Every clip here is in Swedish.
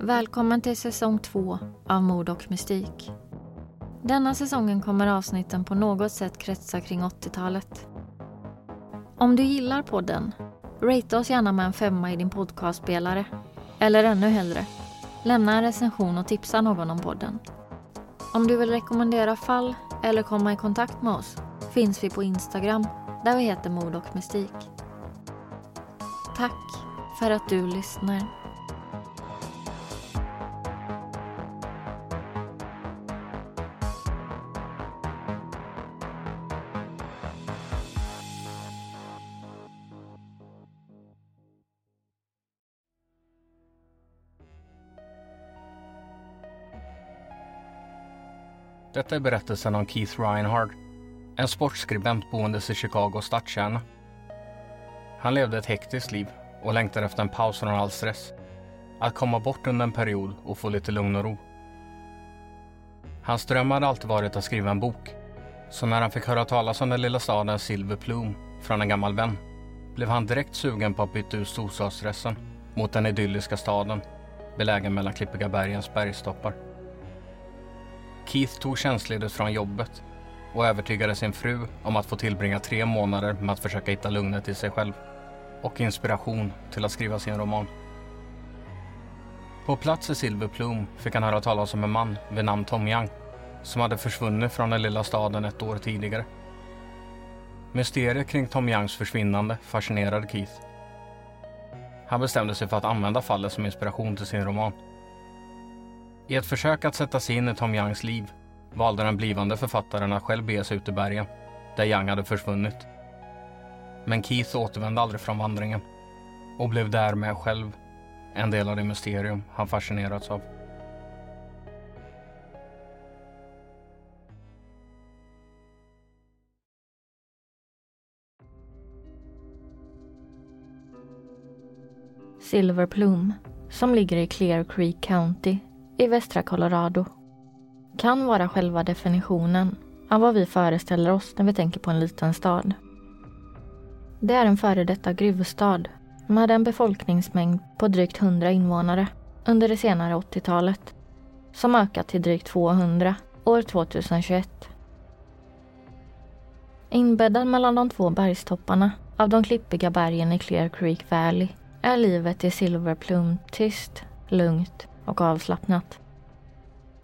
Välkommen till säsong två av Mord och mystik. Denna säsongen kommer avsnitten på något sätt kretsa kring 80-talet. Om du gillar podden, ratea oss gärna med en femma i din podcastspelare. Eller ännu hellre, lämna en recension och tipsa någon om podden. Om du vill rekommendera fall eller komma i kontakt med oss finns vi på Instagram där vi heter Mord och mystik. Tack för att du lyssnar. Detta är berättelsen om Keith Reinhard, en sportskribent boendes i Chicagos stadskärna. Han levde ett hektiskt liv och längtade efter en paus från all stress. Att komma bort under en period och få lite lugn och ro. Hans dröm hade alltid varit att skriva en bok. Så när han fick höra talas om den lilla staden Silver Plume från en gammal vän blev han direkt sugen på att byta ut storstadsstressen mot den idylliska staden belägen mellan klippiga bergens bergstoppar. Keith tog tjänstledigt från jobbet och övertygade sin fru om att få tillbringa tre månader med att försöka hitta lugnet i sig själv och inspiration till att skriva sin roman. På plats i Silver Plume fick han höra talas om en man vid namn Tom Young som hade försvunnit från den lilla staden ett år tidigare. Mysteriet kring Tom Youngs försvinnande fascinerade Keith. Han bestämde sig för att använda fallet som inspiration till sin roman. I ett försök att sätta sig in i Tom Youngs liv valde den blivande författaren att själv bege sig ut i bergen, där Young hade försvunnit. Men Keith återvände aldrig från vandringen och blev därmed själv en del av det mysterium han fascinerats av. Silver Plume, som ligger i Clear Creek County i västra Colorado, kan vara själva definitionen av vad vi föreställer oss när vi tänker på en liten stad. Det är en före detta gruvstad med en befolkningsmängd på drygt 100 invånare under det senare 80-talet som ökat till drygt 200 år 2021. Inbäddad mellan de två bergstopparna av de klippiga bergen i Clear Creek Valley är livet i Silver Plume tyst, lugnt och avslappnat.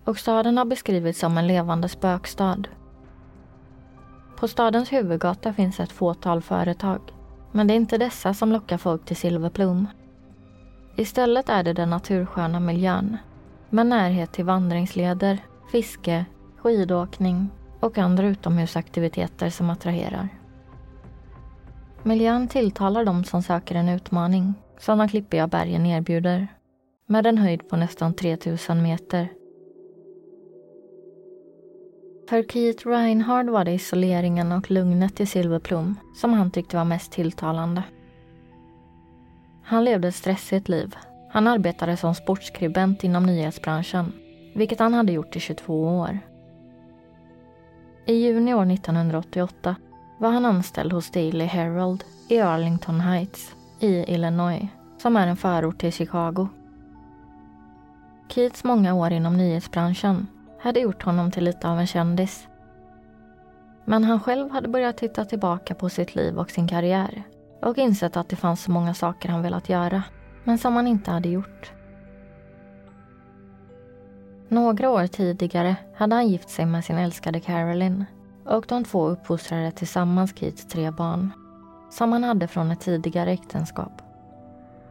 Och staden har beskrivits som en levande spökstad. På stadens huvudgata finns ett fåtal företag. Men det är inte dessa som lockar folk till Silverplum. Istället är det den natursköna miljön med närhet till vandringsleder, fiske, skidåkning och andra utomhusaktiviteter som attraherar. Miljön tilltalar de som söker en utmaning som de klippiga bergen erbjuder med en höjd på nästan 3000 meter. För Keith Reinhard var det isoleringen och lugnet i Silverplum som han tyckte var mest tilltalande. Han levde ett stressigt liv. Han arbetade som sportskribent inom nyhetsbranschen, vilket han hade gjort i 22 år. I juni år 1988 var han anställd hos Daily Herald i Arlington Heights i Illinois, som är en förort till Chicago. Keats många år inom nyhetsbranschen hade gjort honom till lite av en kändis. Men han själv hade börjat titta tillbaka på sitt liv och sin karriär och insett att det fanns så många saker han velat göra, men som han inte hade gjort. Några år tidigare hade han gift sig med sin älskade Caroline och de två uppfostrade tillsammans Keats tre barn, som han hade från ett tidigare äktenskap.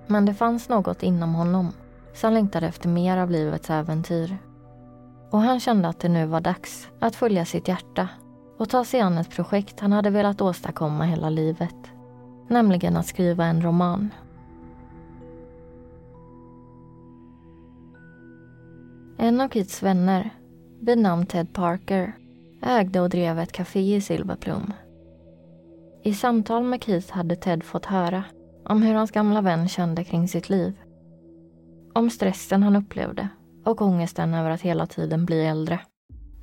Men det fanns något inom honom som längtade efter mer av livets äventyr. Och han kände att det nu var dags att följa sitt hjärta och ta sig an ett projekt han hade velat åstadkomma hela livet. Nämligen att skriva en roman. En av Kits vänner, vid namn Ted Parker, ägde och drev ett café i Silverplum. I samtal med Keith hade Ted fått höra om hur hans gamla vän kände kring sitt liv. Om stressen han upplevde och ångesten över att hela tiden bli äldre.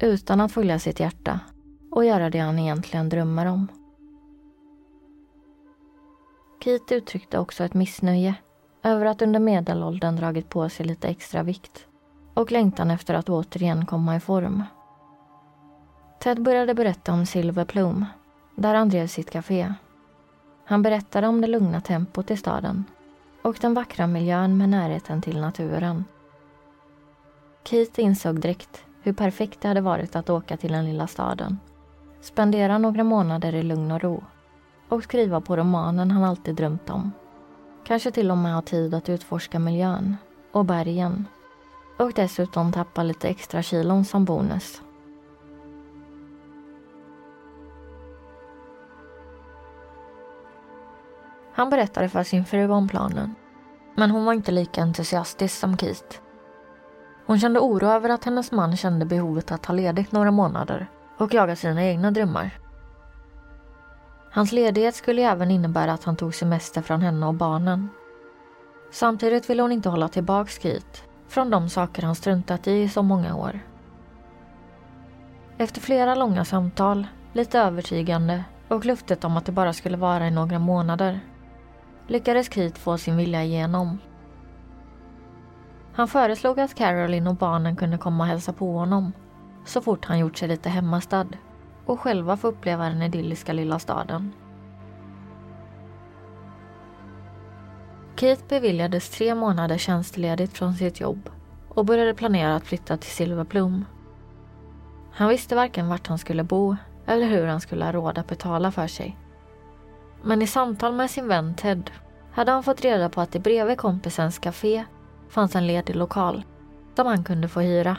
Utan att följa sitt hjärta och göra det han egentligen drömmer om. Keith uttryckte också ett missnöje över att under medelåldern dragit på sig lite extra vikt och längtan efter att återigen komma i form. Ted började berätta om Silver Plume, där han drev sitt café. Han berättade om det lugna tempot i staden och den vackra miljön med närheten till naturen. Kate insåg direkt hur perfekt det hade varit att åka till den lilla staden, spendera några månader i lugn och ro och skriva på romanen han alltid drömt om. Kanske till och med ha tid att utforska miljön och bergen och dessutom tappa lite extra kilon som bonus. Han berättade för sin fru om planen. Men hon var inte lika entusiastisk som Keith. Hon kände oro över att hennes man kände behovet att ta ledigt några månader och jaga sina egna drömmar. Hans ledighet skulle även innebära att han tog semester från henne och barnen. Samtidigt ville hon inte hålla tillbaka Keith från de saker han struntat i i så många år. Efter flera långa samtal, lite övertygande och luftet om att det bara skulle vara i några månader lyckades Keith få sin vilja igenom. Han föreslog att Caroline och barnen kunde komma och hälsa på honom så fort han gjort sig lite hemmastad och själva få uppleva den idylliska lilla staden. Keith beviljades tre månader tjänstledigt från sitt jobb och började planera att flytta till Silverplum. Han visste varken vart han skulle bo eller hur han skulle ha råd att betala för sig. Men i samtal med sin vän Ted hade han fått reda på att det bredvid kompisens café fanns en ledig lokal som han kunde få hyra.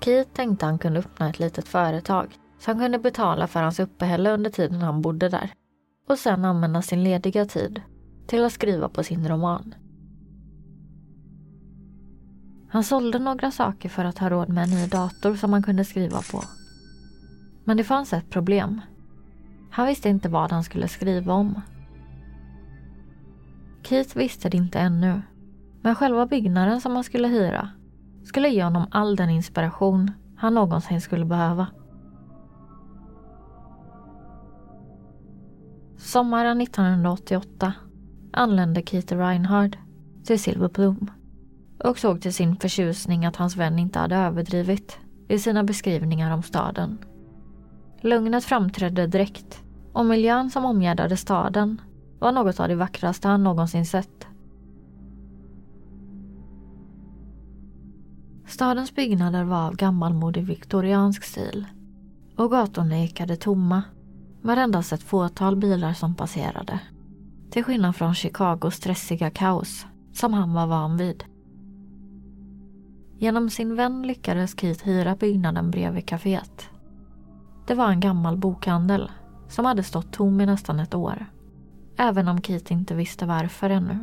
Keith tänkte han kunde öppna ett litet företag så han kunde betala för hans uppehälle under tiden han bodde där och sen använda sin lediga tid till att skriva på sin roman. Han sålde några saker för att ha råd med en ny dator som han kunde skriva på. Men det fanns ett problem. Han visste inte vad han skulle skriva om. Keith visste det inte ännu. Men själva byggnaden som han skulle hyra skulle ge honom all den inspiration han någonsin skulle behöva. Sommaren 1988 anlände Keith Reinhard till Silverblom och såg till sin förtjusning att hans vän inte hade överdrivit i sina beskrivningar om staden. Lugnet framträdde direkt och miljön som omgärdade staden var något av det vackraste han någonsin sett. Stadens byggnader var av gammalmodig viktoriansk stil och gatorna ekade tomma med endast ett fåtal bilar som passerade. Till skillnad från Chicagos stressiga kaos som han var van vid. Genom sin vän lyckades Keith hyra byggnaden bredvid kaféet. Det var en gammal bokhandel som hade stått tom i nästan ett år. Även om Keith inte visste varför ännu.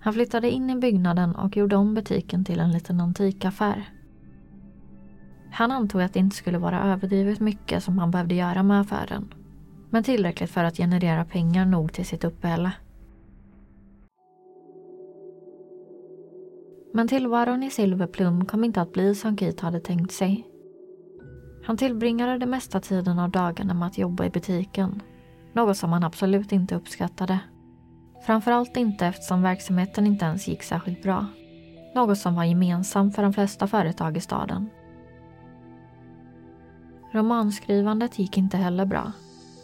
Han flyttade in i byggnaden och gjorde om butiken till en liten antikaffär. Han antog att det inte skulle vara överdrivet mycket som han behövde göra med affären. Men tillräckligt för att generera pengar nog till sitt uppehälle. Men tillvaron i Silverplum kom inte att bli som Keith hade tänkt sig. Han tillbringade det mesta tiden av dagarna med att jobba i butiken. Något som han absolut inte uppskattade. Framförallt inte eftersom verksamheten inte ens gick särskilt bra. Något som var gemensamt för de flesta företag i staden. Romanskrivandet gick inte heller bra.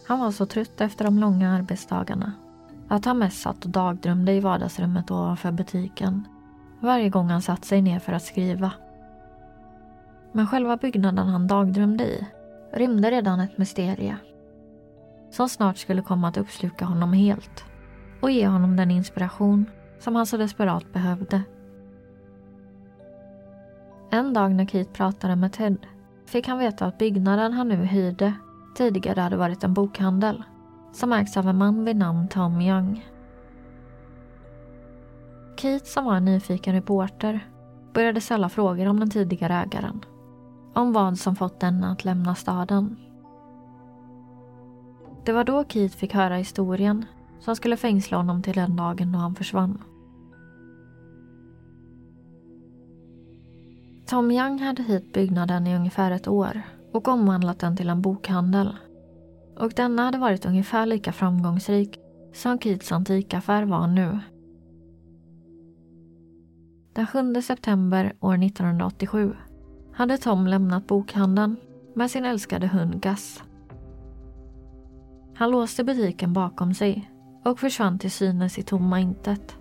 Han var så trött efter de långa arbetsdagarna att han mest satt och dagdrömde i vardagsrummet ovanför butiken varje gång han satt sig ner för att skriva. Men själva byggnaden han dagdrömde i rymde redan ett mysterie som snart skulle komma att uppsluka honom helt och ge honom den inspiration som han så desperat behövde. En dag när Keith pratade med Ted fick han veta att byggnaden han nu hyrde tidigare hade varit en bokhandel som ägs av en man vid namn Tom Young. Keith som var en nyfiken reporter började ställa frågor om den tidigare ägaren. Om vad som fått denne att lämna staden. Det var då Keith fick höra historien som skulle fängsla honom till den dagen då han försvann. Tom Young hade hyrt byggnaden i ungefär ett år och omvandlat den till en bokhandel. Och denna hade varit ungefär lika framgångsrik som Keats antikaffär var nu. Den 7 september år 1987 hade Tom lämnat bokhandeln med sin älskade hund Gus. Han låste butiken bakom sig och försvann till synes i tomma intet.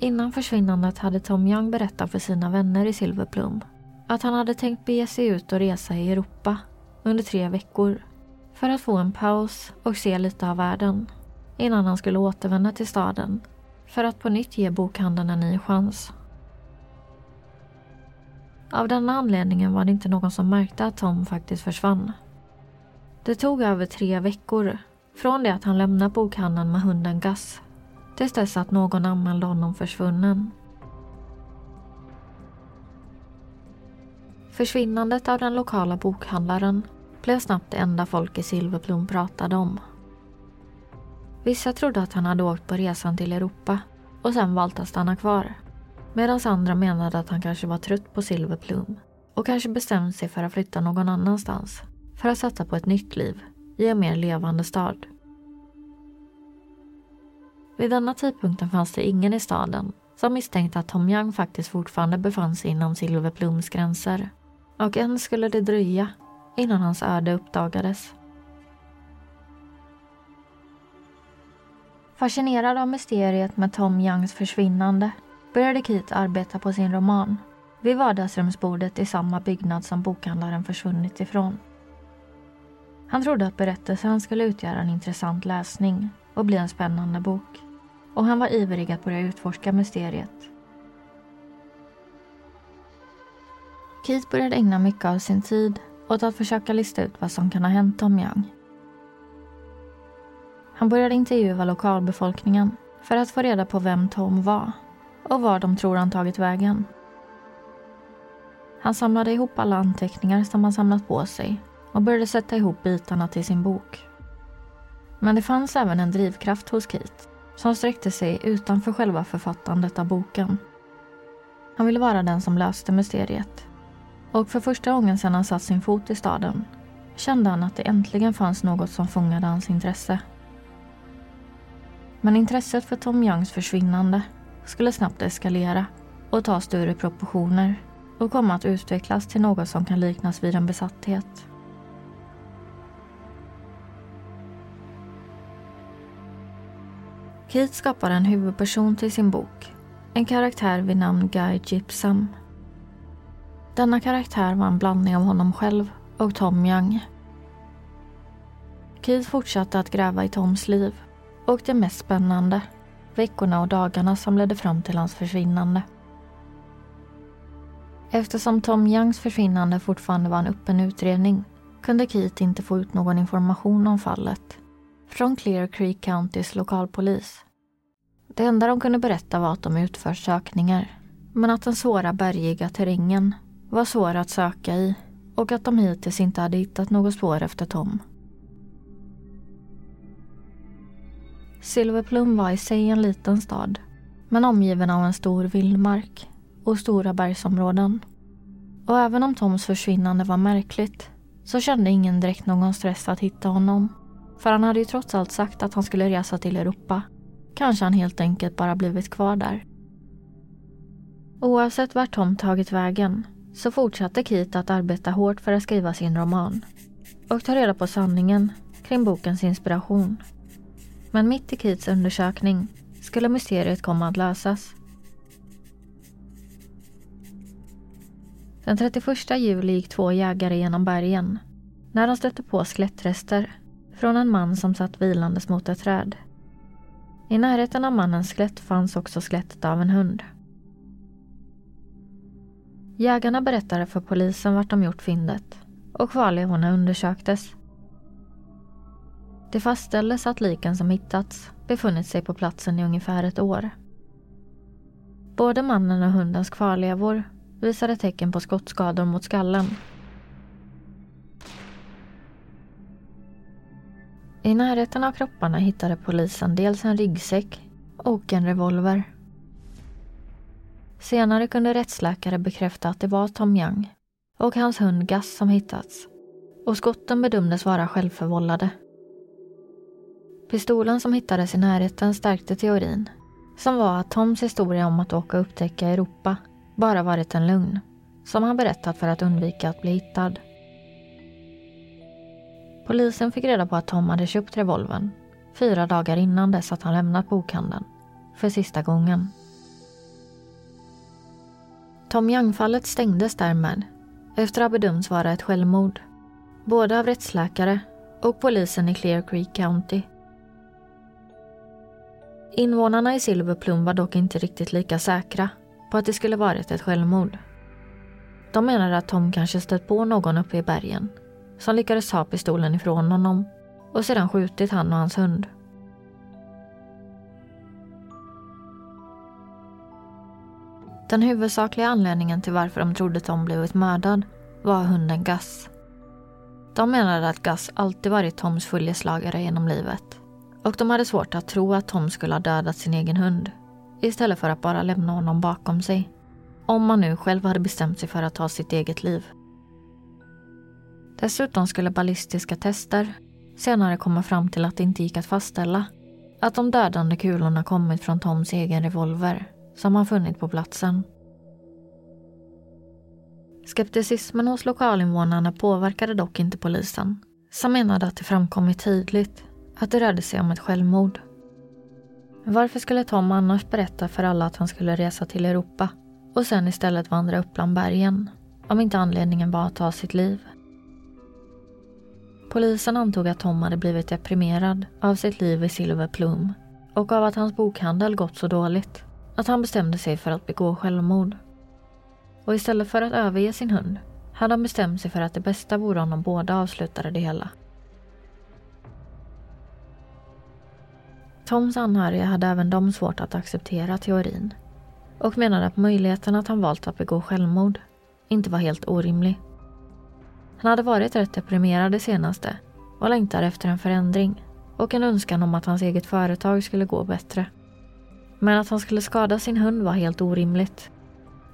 Innan försvinnandet hade Tom Young berättat för sina vänner i Silverplum att han hade tänkt bege sig ut och resa i Europa under tre veckor för att få en paus och se lite av världen innan han skulle återvända till staden för att på nytt ge bokhandeln en ny chans. Av denna anledningen var det inte någon som märkte att Tom faktiskt försvann. Det tog över tre veckor från det att han lämnade bokhandeln med hunden Gus tills dess att någon anmälde honom försvunnen. Försvinnandet av den lokala bokhandlaren blev snabbt det enda folk i Silverplum pratade om. Vissa trodde att han hade åkt på resan till Europa och sen valt att stanna kvar. Medan andra menade att han kanske var trött på Silverplum och kanske bestämt sig för att flytta någon annanstans för att satsa på ett nytt liv i en mer levande stad. Vid denna tidpunkten fanns det ingen i staden som misstänkte att Tom Young faktiskt fortfarande befann sig inom Silverplums gränser. Och än skulle det dröja innan hans öde uppdagades. Fascinerad av mysteriet med Tom Youngs försvinnande började Keith arbeta på sin roman vid vardagsrumsbordet i samma byggnad som bokhandlaren försvunnit ifrån. Han trodde att berättelsen skulle utgöra en intressant läsning och bli en spännande bok. Och han var ivrig att börja utforska mysteriet. Keith började ägna mycket av sin tid åt att försöka lista ut vad som kan ha hänt Tom Young. Han började intervjua lokalbefolkningen för att få reda på vem Tom var och var de tror han tagit vägen. Han samlade ihop alla anteckningar som han samlat på sig och började sätta ihop bitarna till sin bok. Men det fanns även en drivkraft hos Keith som sträckte sig utanför själva författandet av boken. Han ville vara den som löste mysteriet. Och för första gången sedan han satt sin fot i staden kände han att det äntligen fanns något som fångade hans intresse. Men intresset för Tom Youngs försvinnande skulle snabbt eskalera och ta större proportioner och komma att utvecklas till något som kan liknas vid en besatthet. Keith skapar en huvudperson till sin bok. En karaktär vid namn Guy Gypsum. Denna karaktär var en blandning av honom själv och Tom Young. Keith fortsatte att gräva i Toms liv och det mest spännande, veckorna och dagarna som ledde fram till hans försvinnande. Eftersom Tom Youngs försvinnande fortfarande var en öppen utredning kunde Keith inte få ut någon information om fallet från Clear Creek Countys lokalpolis. Det enda de kunde berätta var att de utfört sökningar men att den svåra bergiga terrängen var svår att söka i och att de hittills inte hade hittat något spår efter Tom. Silverplum var i sig en liten stad men omgiven av en stor vildmark och stora bergsområden. Och även om Toms försvinnande var märkligt så kände ingen direkt någon stress att hitta honom. För han hade ju trots allt sagt att han skulle resa till Europa. Kanske han helt enkelt bara blivit kvar där. Oavsett vart Tom tagit vägen så fortsatte Keith att arbeta hårt för att skriva sin roman och ta reda på sanningen kring bokens inspiration. Men mitt i Keiths undersökning skulle mysteriet komma att lösas. Den 31 juli gick två jägare genom bergen när de stötte på skelettrester från en man som satt vilandes mot ett träd. I närheten av mannens skelett fanns också skelettet av en hund. Jägarna berättade för polisen vart de gjort fyndet och kvarlevorna undersöktes. Det fastställdes att liken som hittats befunnit sig på platsen i ungefär ett år. Både mannen och hundens kvarlevor visade tecken på skottskador mot skallen. I närheten av kropparna hittade polisen dels en ryggsäck och en revolver. Senare kunde rättsläkare bekräfta att det var Tom Young och hans hund Gus som hittats och skotten bedömdes vara självförvållade Pistolen som hittades i närheten stärkte teorin, som var att Toms historia om att åka och upptäcka Europa bara varit en lögn, som han berättat för att undvika att bli hittad. Polisen fick reda på att Tom hade köpt revolvern fyra dagar innan dess att han lämnat bokhandeln, för sista gången. Tom Young-fallet stängdes därmed efter att ha bedömts vara ett självmord, både av rättsläkare och polisen i Clear Creek County. Invånarna i Silverplum var dock inte riktigt lika säkra på att det skulle varit ett självmord. De menade att Tom kanske stött på någon uppe i bergen som lyckades ta pistolen ifrån honom och sedan skjutit han och hans hund. Den huvudsakliga anledningen till varför de trodde Tom blivit mördad var hunden Gus. De menade att Gus alltid varit Toms följeslagare genom livet och de hade svårt att tro att Tom skulle ha dödat sin egen hund istället för att bara lämna honom bakom sig. Om man nu själv hade bestämt sig för att ta sitt eget liv. Dessutom skulle ballistiska tester senare komma fram till att det inte gick att fastställa att de dödande kulorna kommit från Toms egen revolver som han funnit på platsen. Skepticismen hos lokalinvånarna påverkade dock inte polisen som menade att det framkommit tydligt att det rörde sig om ett självmord. Varför skulle Tom annars berätta för alla att han skulle resa till Europa och sen istället vandra upp bland bergen om inte anledningen var att ta sitt liv? Polisen antog att Tom hade blivit deprimerad av sitt liv i Silver Plum och av att hans bokhandel gått så dåligt att han bestämde sig för att begå självmord. Och istället för att överge sin hund hade han bestämt sig för att det bästa vore om de båda avslutade det hela. Toms anhöriga hade även de svårt att acceptera teorin och menade att möjligheten att han valt att begå självmord inte var helt orimlig. Han hade varit rätt deprimerad det senaste och längtade efter en förändring och en önskan om att hans eget företag skulle gå bättre. Men att han skulle skada sin hund var helt orimligt.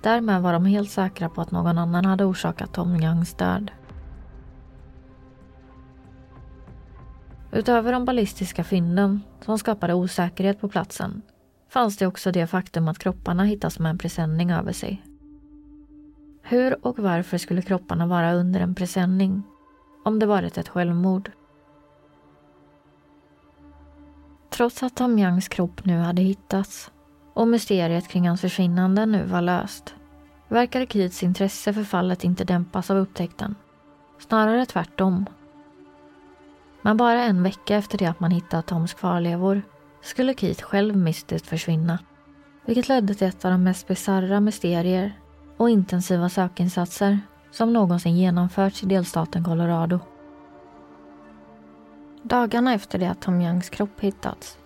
Därmed var de helt säkra på att någon annan hade orsakat Tom Youngs död. Utöver de ballistiska fynden som skapade osäkerhet på platsen fanns det också det faktum att kropparna hittas med en presenning över sig. Hur och varför skulle kropparna vara under en presenning om det varit ett självmord? Trots att Tom Youngs kropp nu hade hittats och mysteriet kring hans försvinnande nu var löst verkade Kids intresse för fallet inte dämpas av upptäckten. Snarare tvärtom. Men bara en vecka efter det att man hittat Toms kvarlevor skulle Keith själv mystiskt försvinna. Vilket ledde till ett av de mest bisarra mysterier och intensiva sökinsatser som någonsin genomförts i delstaten Colorado. Dagarna efter det att Tom Youngs kropp hittats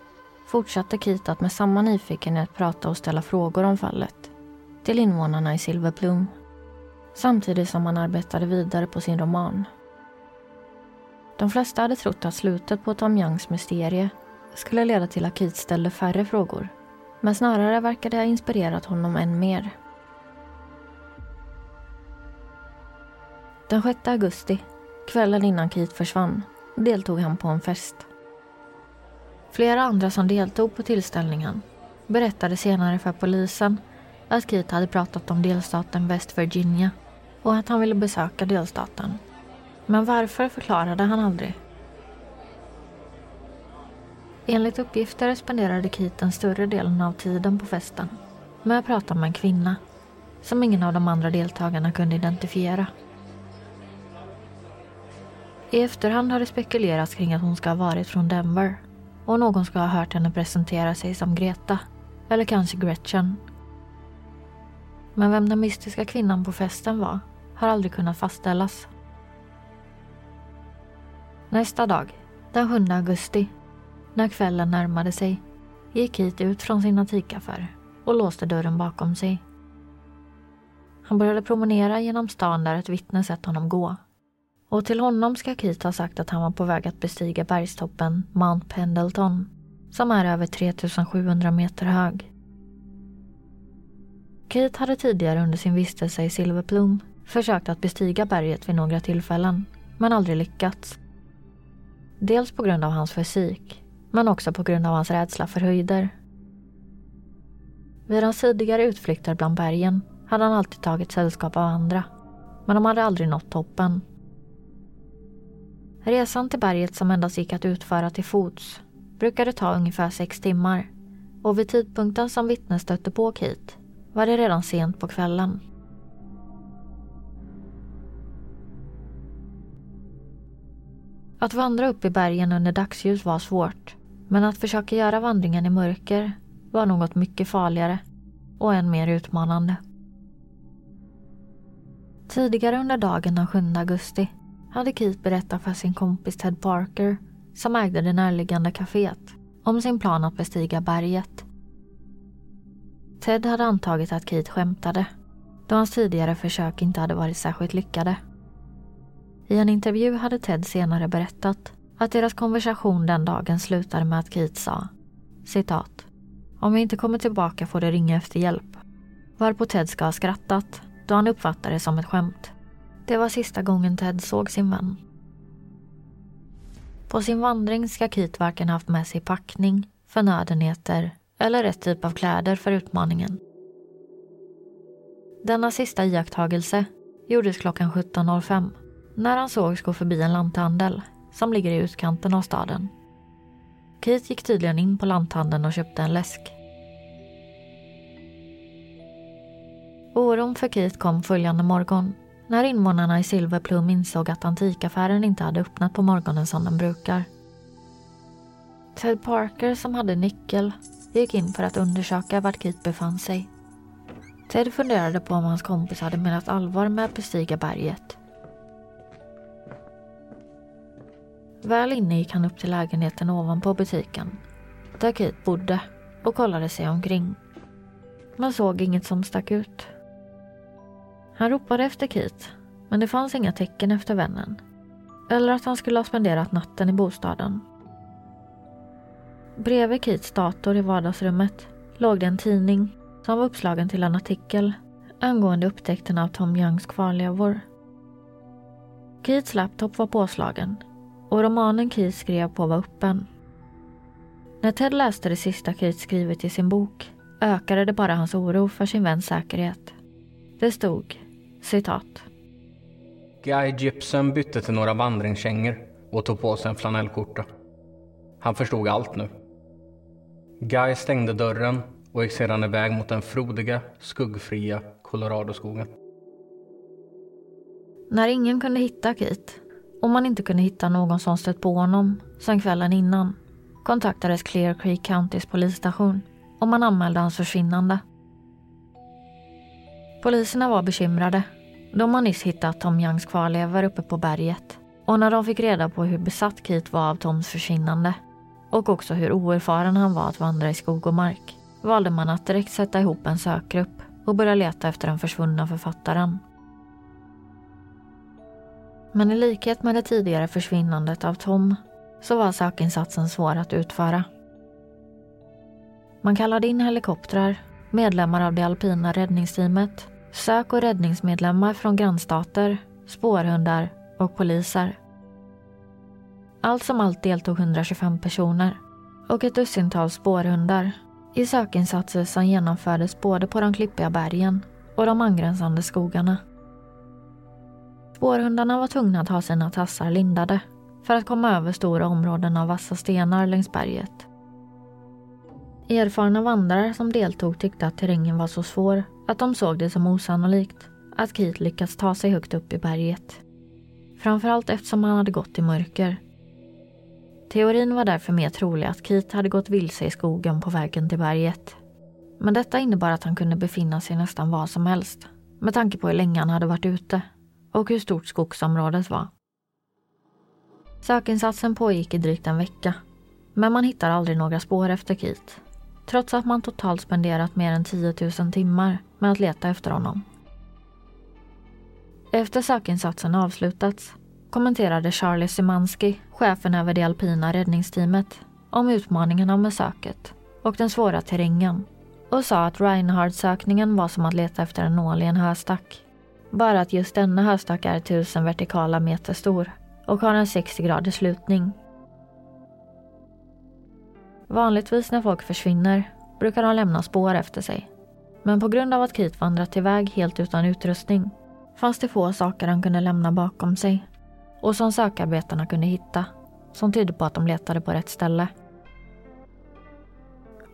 fortsatte Keith att med samma nyfikenhet prata och ställa frågor om fallet till invånarna i Silver Plum samtidigt som han arbetade vidare på sin roman. De flesta hade trott att slutet på Tom Youngs mysterie skulle leda till att Keith ställde färre frågor men snarare verkade det ha inspirerat honom än mer. Den 6 augusti, kvällen innan Keith försvann, deltog han på en fest. Flera andra som deltog på tillställningen berättade senare för polisen att Keith hade pratat om delstaten West Virginia och att han ville besöka delstaten. Men varför förklarade han aldrig. Enligt uppgifter spenderade Keith den större delen av tiden på festen med att prata med en kvinna som ingen av de andra deltagarna kunde identifiera. I efterhand har det spekulerats kring att hon ska ha varit från Denver och någon ska ha hört henne presentera sig som Greta, eller kanske Gretchen. Men vem den mystiska kvinnan på festen var har aldrig kunnat fastställas. Nästa dag, den 7 augusti, när kvällen närmade sig, gick Keith ut från sin antikaffär och låste dörren bakom sig. Han började promenera genom stan där ett vittne sett honom gå och till honom ska Keith ha sagt att han var på väg att bestiga bergstoppen Mount Pendleton som är över 3700 meter hög. Keith hade tidigare under sin vistelse i Silverplume försökt att bestiga berget vid några tillfällen men aldrig lyckats. Dels på grund av hans fysik men också på grund av hans rädsla för höjder. Vid hans tidigare utflykter bland bergen hade han alltid tagit sällskap av andra, men de hade aldrig nått toppen. Resan till berget som endast gick att utföra till fots brukade ta ungefär sex timmar och vid tidpunkten som vittnet stötte på Kate var det redan sent på kvällen. Att vandra upp i bergen under dagsljus var svårt men att försöka göra vandringen i mörker var något mycket farligare och än mer utmanande. Tidigare under dagen den 7 augusti hade Keith berättat för sin kompis Ted Parker, som ägde det närliggande kaféet, om sin plan att bestiga berget. Ted hade antagit att Keith skämtade, då hans tidigare försök inte hade varit särskilt lyckade. I en intervju hade Ted senare berättat att deras konversation den dagen slutade med att Keith sa citat. Om jag inte kommer tillbaka får du ringa efter hjälp. Varpå Ted ska ha skrattat då han uppfattade det som ett skämt. Det var sista gången Ted såg sin vän. På sin vandring ska Keith varken haft med sig packning, förnödenheter eller rätt typ av kläder för utmaningen. Denna sista iakttagelse gjordes klockan 17.05 när han sågs gå förbi en lanthandel som ligger i utkanten av staden. Keith gick tydligen in på lanthandeln och köpte en läsk. Oron för Keith kom följande morgon när invånarna i Silverplum insåg att antikaffären inte hade öppnat på morgonen som den brukar. Ted Parker som hade nyckel gick in för att undersöka vart Keith befann sig. Ted funderade på om hans kompis hade menat allvar med att bestiga berget. Väl inne gick han upp till lägenheten ovanpå butiken, där Keith bodde och kollade sig omkring. Man såg inget som stack ut. Han ropade efter Keith, men det fanns inga tecken efter vännen. Eller att han skulle ha spenderat natten i bostaden. Bredvid Keiths dator i vardagsrummet låg det en tidning som var uppslagen till en artikel angående upptäckten av Tom Youngs kvarlevor. Keiths laptop var påslagen och romanen Keith skrev på var öppen. När Ted läste det sista Keith skrivit i sin bok ökade det bara hans oro för sin väns säkerhet. Det stod citat. Guy Gibson bytte till några vandringskängor och tog på sig en flanellskjorta. Han förstod allt nu. Guy stängde dörren och gick sedan iväg mot den frodiga, skuggfria Coloradoskogen. När ingen kunde hitta Keith och man inte kunde hitta någon som stött på honom sen kvällen innan kontaktades Clear Creek Countys polisstation och man anmälde hans försvinnande. Poliserna var bekymrade. De har nyss hittat Tom Youngs kvarlevor uppe på berget och när de fick reda på hur besatt Keith var av Toms försvinnande och också hur oerfaren han var att vandra i skog och mark valde man att direkt sätta ihop en sökgrupp och börja leta efter den försvunna författaren. Men i likhet med det tidigare försvinnandet av Tom så var sökinsatsen svår att utföra. Man kallade in helikoptrar, medlemmar av det alpina räddningsteamet, sök och räddningsmedlemmar från grannstater, spårhundar och poliser. Allt som allt deltog 125 personer och ett dussintal spårhundar i sökinsatser som genomfördes både på de klippiga bergen och de angränsande skogarna. Spårhundarna var tvungna att ha sina tassar lindade för att komma över stora områden av vassa stenar längs berget. Erfarna vandrare som deltog tyckte att terrängen var så svår att de såg det som osannolikt att Keith lyckats ta sig högt upp i berget. Framförallt eftersom han hade gått i mörker. Teorin var därför mer trolig att Keith hade gått vilse i skogen på vägen till berget. Men detta innebar att han kunde befinna sig nästan var som helst med tanke på hur länge han hade varit ute och hur stort skogsområdet var. Sökinsatsen pågick i drygt en vecka men man hittar aldrig några spår efter Keith trots att man totalt spenderat mer än 10 000 timmar med att leta efter honom. Efter sökinsatsen avslutats kommenterade Charlie Simanski, chefen över det alpina räddningsteamet, om utmaningarna med söket och den svåra terrängen och sa att Reinhardt-sökningen var som att leta efter en nål i en höstack. Bara att just denna höstack är 1000 vertikala meter stor och har en 60 graders slutning. Vanligtvis när folk försvinner brukar de lämna spår efter sig. Men på grund av att Keith vandrat iväg helt utan utrustning fanns det få saker han kunde lämna bakom sig och som sökarbetarna kunde hitta som tydde på att de letade på rätt ställe.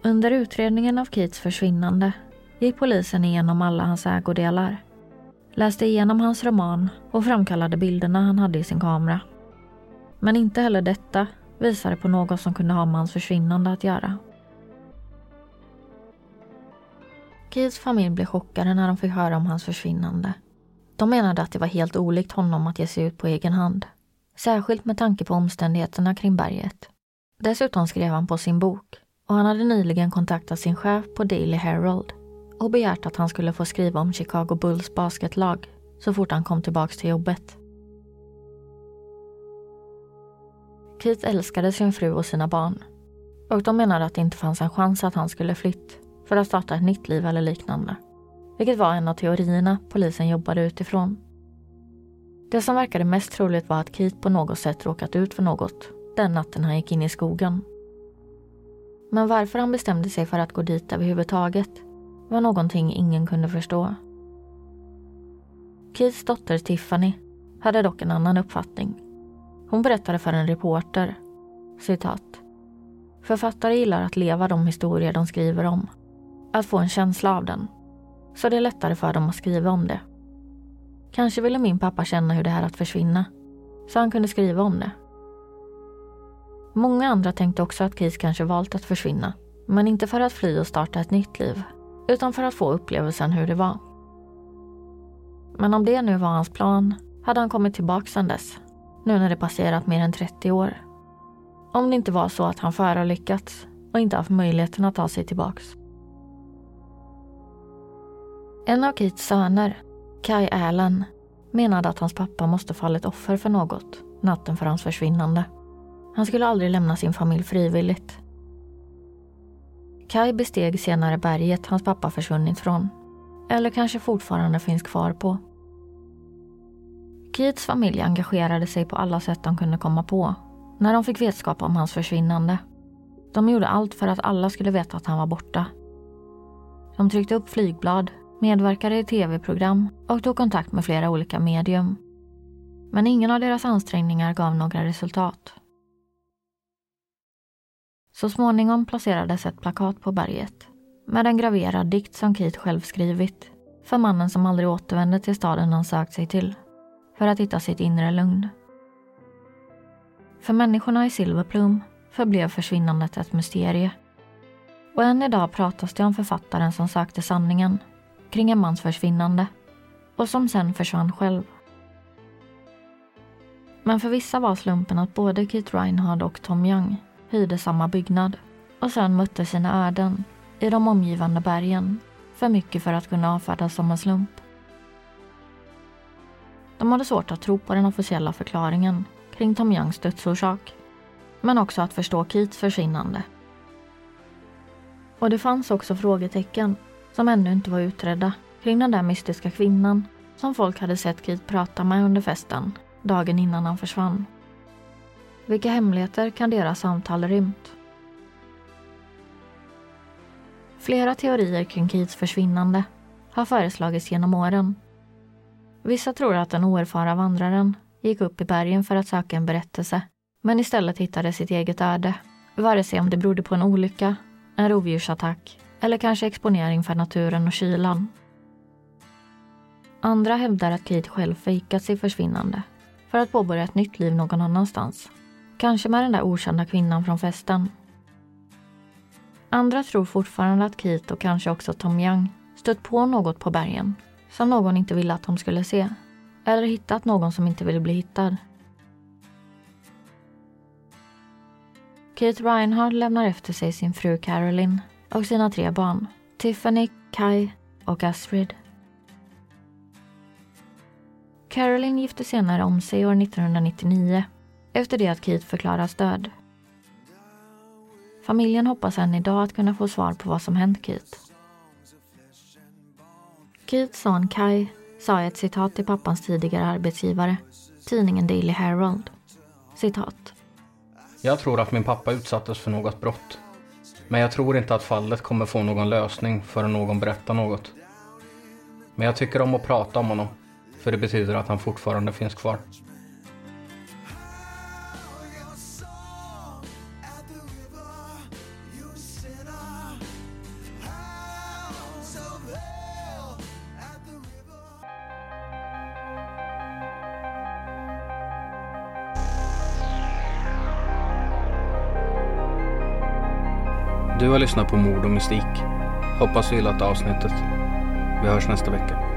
Under utredningen av Keiths försvinnande gick polisen igenom alla hans ägodelar, läste igenom hans roman och framkallade bilderna han hade i sin kamera. Men inte heller detta visade på något som kunde ha med hans försvinnande att göra. Keiths familj blev chockade när de fick höra om hans försvinnande. De menade att det var helt olikt honom att ge sig ut på egen hand. Särskilt med tanke på omständigheterna kring berget. Dessutom skrev han på sin bok och han hade nyligen kontaktat sin chef på Daily Herald och begärt att han skulle få skriva om Chicago Bulls basketlag så fort han kom tillbaka till jobbet. Keith älskade sin fru och sina barn och de menade att det inte fanns en chans att han skulle flytt för att starta ett nytt liv eller liknande. Vilket var en av teorierna polisen jobbade utifrån. Det som verkade mest troligt var att Keith på något sätt råkat ut för något den natten han gick in i skogen. Men varför han bestämde sig för att gå dit överhuvudtaget var någonting ingen kunde förstå. Keiths dotter Tiffany hade dock en annan uppfattning. Hon berättade för en reporter, citat. Författare gillar att leva de historier de skriver om. Att få en känsla av den. Så det är lättare för dem att skriva om det. Kanske ville min pappa känna hur det är att försvinna. Så han kunde skriva om det. Många andra tänkte också att Keith kanske valt att försvinna. Men inte för att fly och starta ett nytt liv. Utan för att få upplevelsen hur det var. Men om det nu var hans plan hade han kommit tillbaka sedan dess. Nu när det passerat mer än 30 år. Om det inte var så att han förolyckats och inte haft möjligheten att ta sig tillbaks. En av Keats söner, Kai Allen, menade att hans pappa måste fallit offer för något natten för hans försvinnande. Han skulle aldrig lämna sin familj frivilligt. Kai besteg senare berget hans pappa försvunnit från. Eller kanske fortfarande finns kvar på. Keats familj engagerade sig på alla sätt de kunde komma på när de fick vetskap om hans försvinnande. De gjorde allt för att alla skulle veta att han var borta. De tryckte upp flygblad, medverkade i tv-program och tog kontakt med flera olika medium. Men ingen av deras ansträngningar gav några resultat. Så småningom placerades ett plakat på berget med en graverad dikt som Keith själv skrivit för mannen som aldrig återvände till staden han sökt sig till för att hitta sitt inre lugn. För människorna i Silverplum förblev försvinnandet ett mysterie. Och än idag pratas det om författaren som sökte sanningen kring en mans försvinnande och som sen försvann själv. Men för vissa var slumpen att både Keith Reinhard och Tom Young hyrde samma byggnad och sen mötte sina öden i de omgivande bergen för mycket för att kunna avfärdas som en slump. De hade svårt att tro på den officiella förklaringen kring Tom Youngs dödsorsak. Men också att förstå Keats försvinnande. Och det fanns också frågetecken som ännu inte var utredda kring den där mystiska kvinnan som folk hade sett Keith prata med under festen dagen innan han försvann. Vilka hemligheter kan deras samtal rymt? Flera teorier kring Keats försvinnande har föreslagits genom åren Vissa tror att den oerfara vandraren gick upp i bergen för att söka en berättelse, men istället hittade sitt eget öde. Vare sig om det berodde på en olycka, en rovdjursattack eller kanske exponering för naturen och kylan. Andra hävdar att Kate själv fejkat sitt försvinnande för att påbörja ett nytt liv någon annanstans. Kanske med den där okända kvinnan från festen. Andra tror fortfarande att Keith och kanske också Tom Young stött på något på bergen som någon inte ville att de skulle se. Eller hittat någon som inte ville bli hittad. Kate Reinhardt lämnar efter sig sin fru Caroline och sina tre barn. Tiffany, Kai och Astrid. Caroline gifte senare om sig år 1999 efter det att Kate förklaras död. Familjen hoppas än idag att kunna få svar på vad som hänt Kate. Keiths son Kai sa ett citat till pappans tidigare arbetsgivare, tidningen Daily Herald. Citat. Jag tror att min pappa utsattes för något brott. Men jag tror inte att fallet kommer få någon lösning förrän någon berättar något. Men jag tycker om att prata om honom, för det betyder att han fortfarande finns kvar. Du har lyssnat på Mord och mystik. Hoppas du gillat avsnittet. Vi hörs nästa vecka.